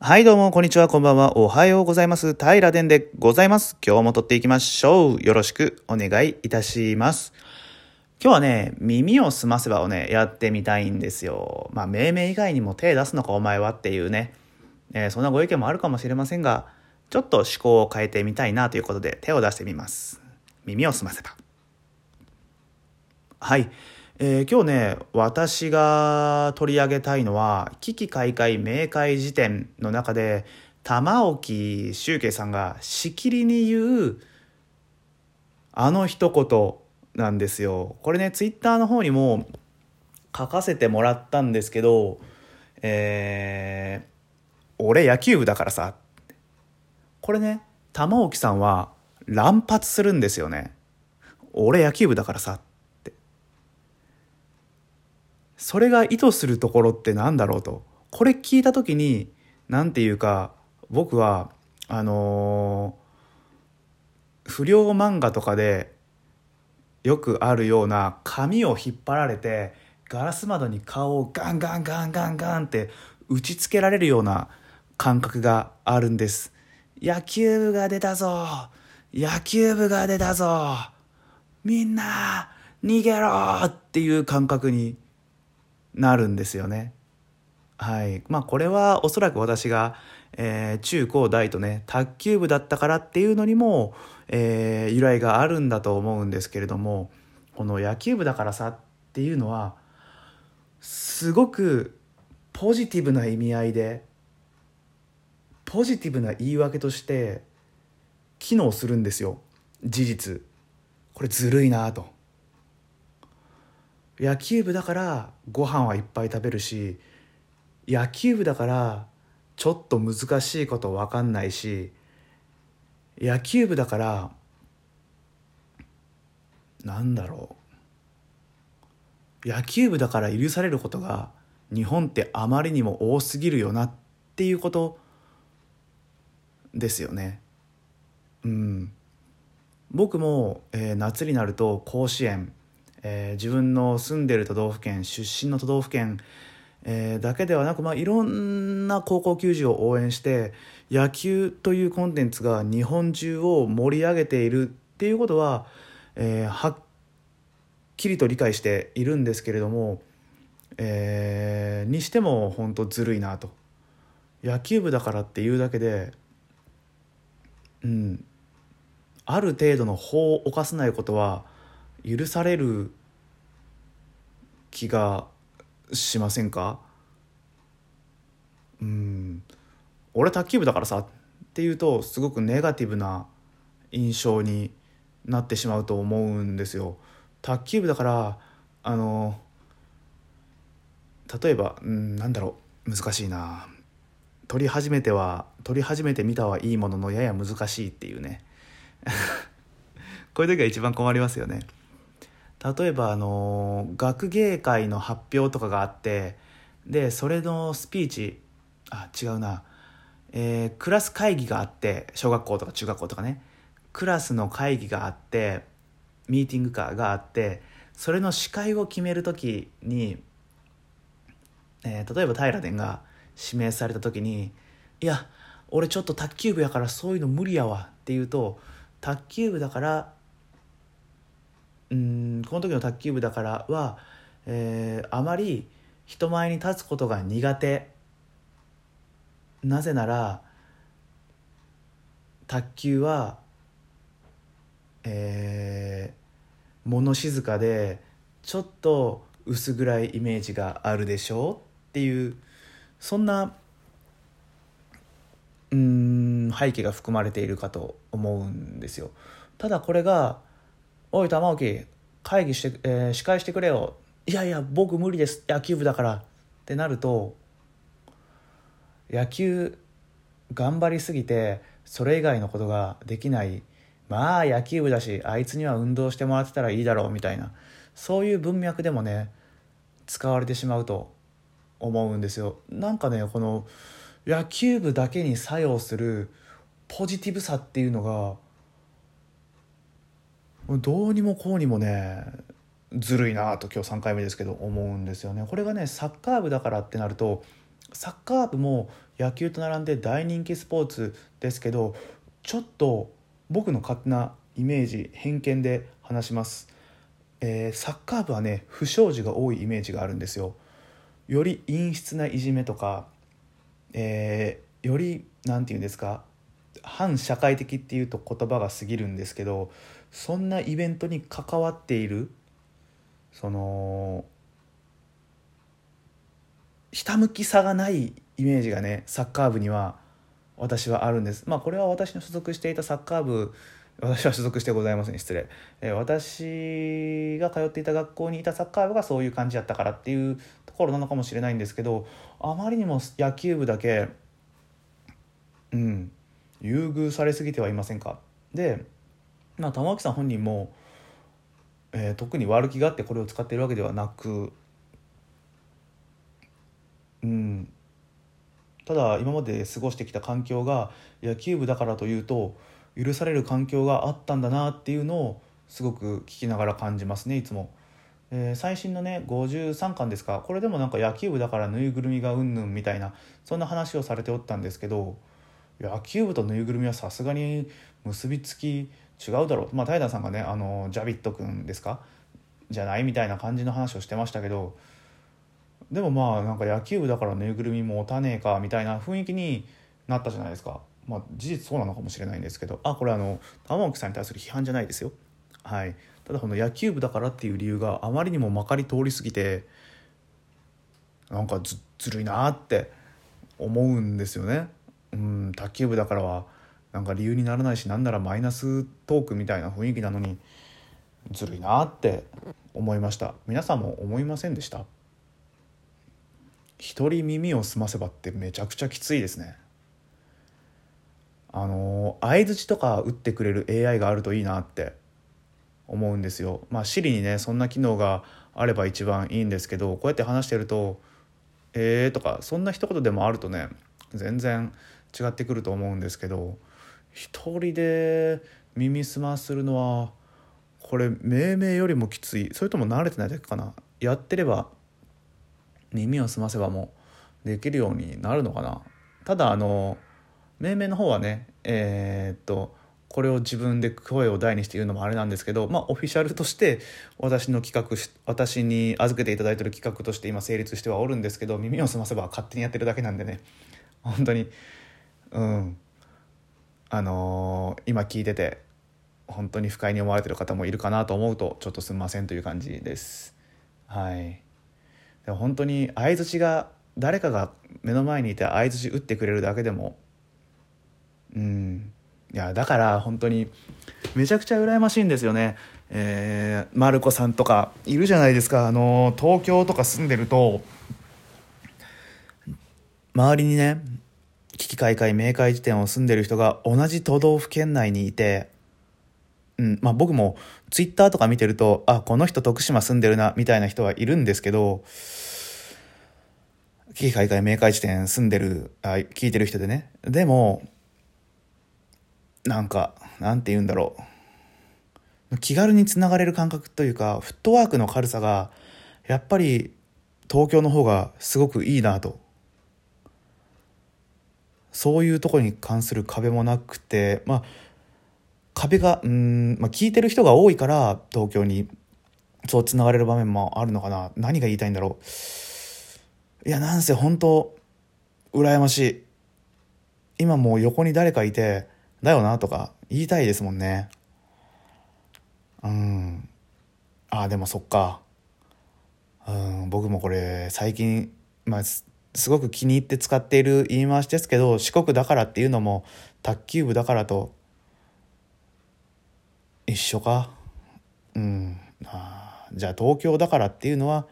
はい、どうも、こんにちは、こんばんは。おはようございます。平殿でございます。今日も撮っていきましょう。よろしくお願いいたします。今日はね、耳をすませばをね、やってみたいんですよ。まあ、命名以外にも手出すのかお前はっていうね、えーそんなご意見もあるかもしれませんが、ちょっと思考を変えてみたいなということで手を出してみます。耳をすませば。はい。えー今日ね、私が取り上げたいのは、危機開会明快辞典の中で、玉置周慶さんがしきりに言う、あの一言なんですよ。これね、ツイッターの方にも書かせてもらったんですけど、えー俺野球部だからさ。これね、玉置さんは乱発するんですよね。俺野球部だからさ。それが意図するところってなんだろうと。これ聞いた時に、なんていうか、僕は、あのー不良漫画とかでよくあるような紙を引っ張られて、ガラス窓に顔をガンガンガンガンガンって打ちつけられるような感覚があるんです。野球部が出たぞ野球部が出たぞみんな逃げろっていう感覚になるんですよね。はい。まあこれはおそらく私が、えー中高大とね、卓球部だったからっていうのにも、えー由来があるんだと思うんですけれども、この野球部だからさっていうのは、すごくポジティブな意味合いで、ポジティブな言い訳として機能するんですよ。事実。これずるいなと。野球部だからご飯はいっぱい食べるし野球部だからちょっと難しいこと分かんないし野球部だからなんだろう野球部だから許されることが日本ってあまりにも多すぎるよなっていうことですよね。うん、僕も、えー夏になると甲子園えー自分の住んでる都道府県出身の都道府県、えーだけではなく、まあ、いろんな高校球児を応援して野球というコンテンツが日本中を盛り上げているっていうことは、えーはっきりと理解しているんですけれども、えーにしても本当ずるいなと。野球部だからっていうだけでうんある程度の法を犯さないことは許される気がしませんか？うん。俺卓球部だからさっていうとすごくネガティブな印象になってしまうと思うんですよ。卓球部だからあの例えば、うん、なんだろう。難しいな。取り始めては取り始めてみたはいいもののやや難しいっていうね。こういう時が一番困りますよね。例えばあの学芸会の発表とかがあってでそれのスピーチあ違うな、えークラス会議があって小学校とか中学校とかね。クラスの会議があってミーティングかがあってそれの司会を決める時に、えー例えば平殿が指名された時に「いや俺ちょっと卓球部やからそういうの無理やわ」って言うと卓球部だからうんこの時の卓球部だからは、えーあまり人前に立つことが苦手。なぜなら卓球はえー物静かでちょっと薄暗いイメージがあるでしょうっていうそんなうん背景が含まれているかと思うんですよ。ただこれが「おい玉置会議して、えー司会してくれよ」「いやいや僕無理です。野球部だから」ってなると野球頑張りすぎてそれ以外のことができない。まあ野球部だしあいつには運動してもらってたらいいだろうみたいな。そういう文脈でもね使われてしまうと思うんですよ。なんかねこの野球部だけに作用するポジティブさっていうのがどうにもこうにもねずるいなと今日3回目ですけど思うんですよね。これがねサッカー部だからってなるとサッカー部も野球と並んで大人気スポーツですけどちょっと僕の勝手なイメージ偏見で話します、えー、サッカー部はね不祥事が多いイメージがあるんですよ。より陰湿ないじめとか、えー、より何て言うんですか反社会的っていうと言葉が過ぎるんですけどそんなイベントに関わっているそのひたむきさがないイメージがねサッカー部には私はあるんです。まあこれは私の所属していたサッカー部私は所属してございません。失礼、え、私が通っていた学校にいたサッカー部がそういう感じだったからっていうところなのかもしれないんですけどあまりにも野球部だけうん優遇されすぎてはいませんか。でまあ玉置さん本人も、えー、特に悪気があってこれを使ってるわけではなくうんただ今まで過ごしてきた環境が野球部だからというと許される環境があったんだなっていうのをすごく聞きながら感じますねいつも。えー、最新のね53巻ですかこれでもなんか野球部だからぬいぐるみがうんぬんみたいなそんな話をされておったんですけど野球部とぬいぐるみはさすがに結びつき違うだろう。まあ平さんがねあのジャビット君ですか？じゃないみたいな感じの話をしてましたけどでもまあなんか野球部だからぬいぐるみ持たねえかみたいな雰囲気になったじゃないですか。まあ事実そうなのかもしれないんですけど。あこれあの玉置さんに対する批判じゃないですよ。はい。ただこの野球部だからっていう理由があまりにもまかり通り過ぎてなんかずずるいなって思うんですよね。うん卓球部だからは。なんか理由にならないしなんならマイナストークみたいな雰囲気なのにずるいなって思いました。皆さんも思いませんでした？一人耳を澄ませばってめちゃくちゃきついですね。あの相づちとか打ってくれる AI があるといいなって思うんですよ。まあ Siri にねそんな機能があれば一番いいんですけどこうやって話してると「えー」とかそんな一言でもあるとね全然違ってくると思うんですけど一人で耳すまするのはこれ命名よりもきつい。それとも慣れてないだけかな。やってれば耳を澄ませばもうできるようになるのかな。ただあの命名の方はねえー、っとこれを自分で声を大にして言うのもあれなんですけどまあオフィシャルとして私の企画私に預けていただいてる企画として今成立してはおるんですけど耳を澄ませば勝手にやってるだけなんでね。本当にうん。あのー、今聞いてて本当に不快に思われてる方もいるかなと思うとちょっとすみませんという感じです。はい。でも本当に相づちが誰かが目の前にいて相づち打ってくれるだけでもうん。いやだから本当にめちゃくちゃ羨ましいんですよね。えー、マルコさんとかいるじゃないですか。あの東京とか住んでると周りにね危機開会明快時点を住んでる人が同じ都道府県内にいて、うんまあ、僕もツイッターとか見てるとあこの人徳島住んでるなみたいな人はいるんですけど危機開会明快地点住んでるあ聞いてる人でね。でもなんかなんて言うんだろう。気軽につながれる感覚というかフットワークの軽さがやっぱり東京の方がすごくいいなとそういうところに関する壁もなくてまあ壁がうん、まあ、聞いてる人が多いから東京にそうつながれる場面もあるのかな。何が言いたいんだろう。いやなんせ本当羨ましい。今もう横に誰かいてだよなとか言いたいですもんね。うん。ああでもそっか。うん僕もこれ最近まあすごく気に入って使っている言い回しですけど四国だからっていうのも卓球部だからと一緒か？うん。あじゃあ東京だからっていうのは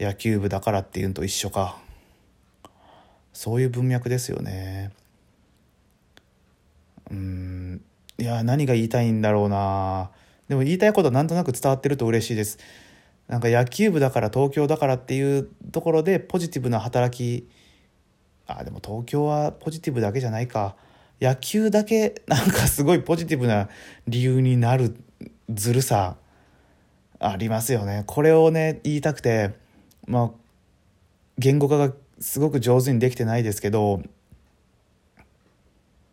野球部だからっていうのと一緒か？そういう文脈ですよね。うん。いや何が言いたいんだろうなでも言いたいことはなんとなく伝わってると嬉しいです。なんか野球部だから東京だからっていうところでポジティブな働きあでも東京はポジティブだけじゃないか。野球だけなんかすごいポジティブな理由になるずるさ。ありますよね。これをね言いたくてまあ言語化がすごく上手にできてないですけど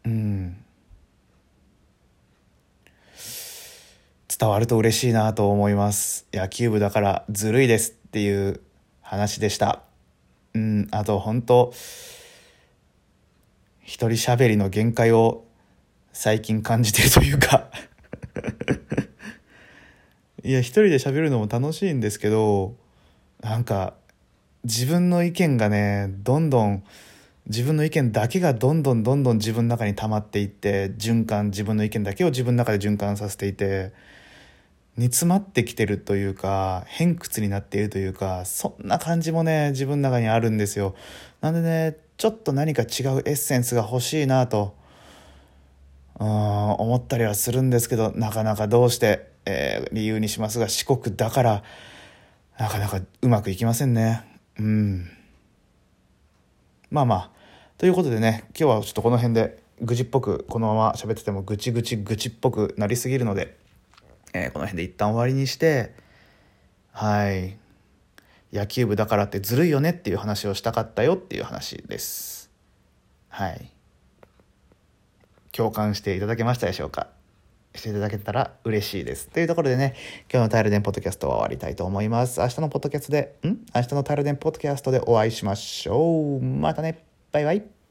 うん。伝わると嬉しいなと思います。野球部だからずるいですっていう話でした。うんあと本当一人喋りの限界を最近感じてるというか。いや一人で喋るのも楽しいんですけどなんか自分の意見がねどんどん自分の意見だけがどんどんどんどん自分の中に溜まっていって循環自分の意見だけを自分の中で循環させていて煮詰まってきてるというか偏屈になっているというかそんな感じもね自分の中にあるんですよ。なんでねちょっと何か違うエッセンスが欲しいなとうん思ったりはするんですけどなかなかどうして、えー、理由にしますが四国だからなかなかうまくいきませんね。うん。まあまあ。ということでね今日はちょっとこの辺で愚痴っぽくこのまま喋っててもぐちぐちぐちっぽくなりすぎるので、えー、この辺で一旦終わりにしてはい野球部だからってずるいよねっていう話をしたかったよっていう話ですはい共感していただけましたでしょうか？していただけたら嬉しいです。というところでね、今日のタイルデンポッドキャストは終わりたいと思います。明日のポッドキャストで、ん？明日のタイルデンポッドキャストでお会いしましょう。またね。バイバイ。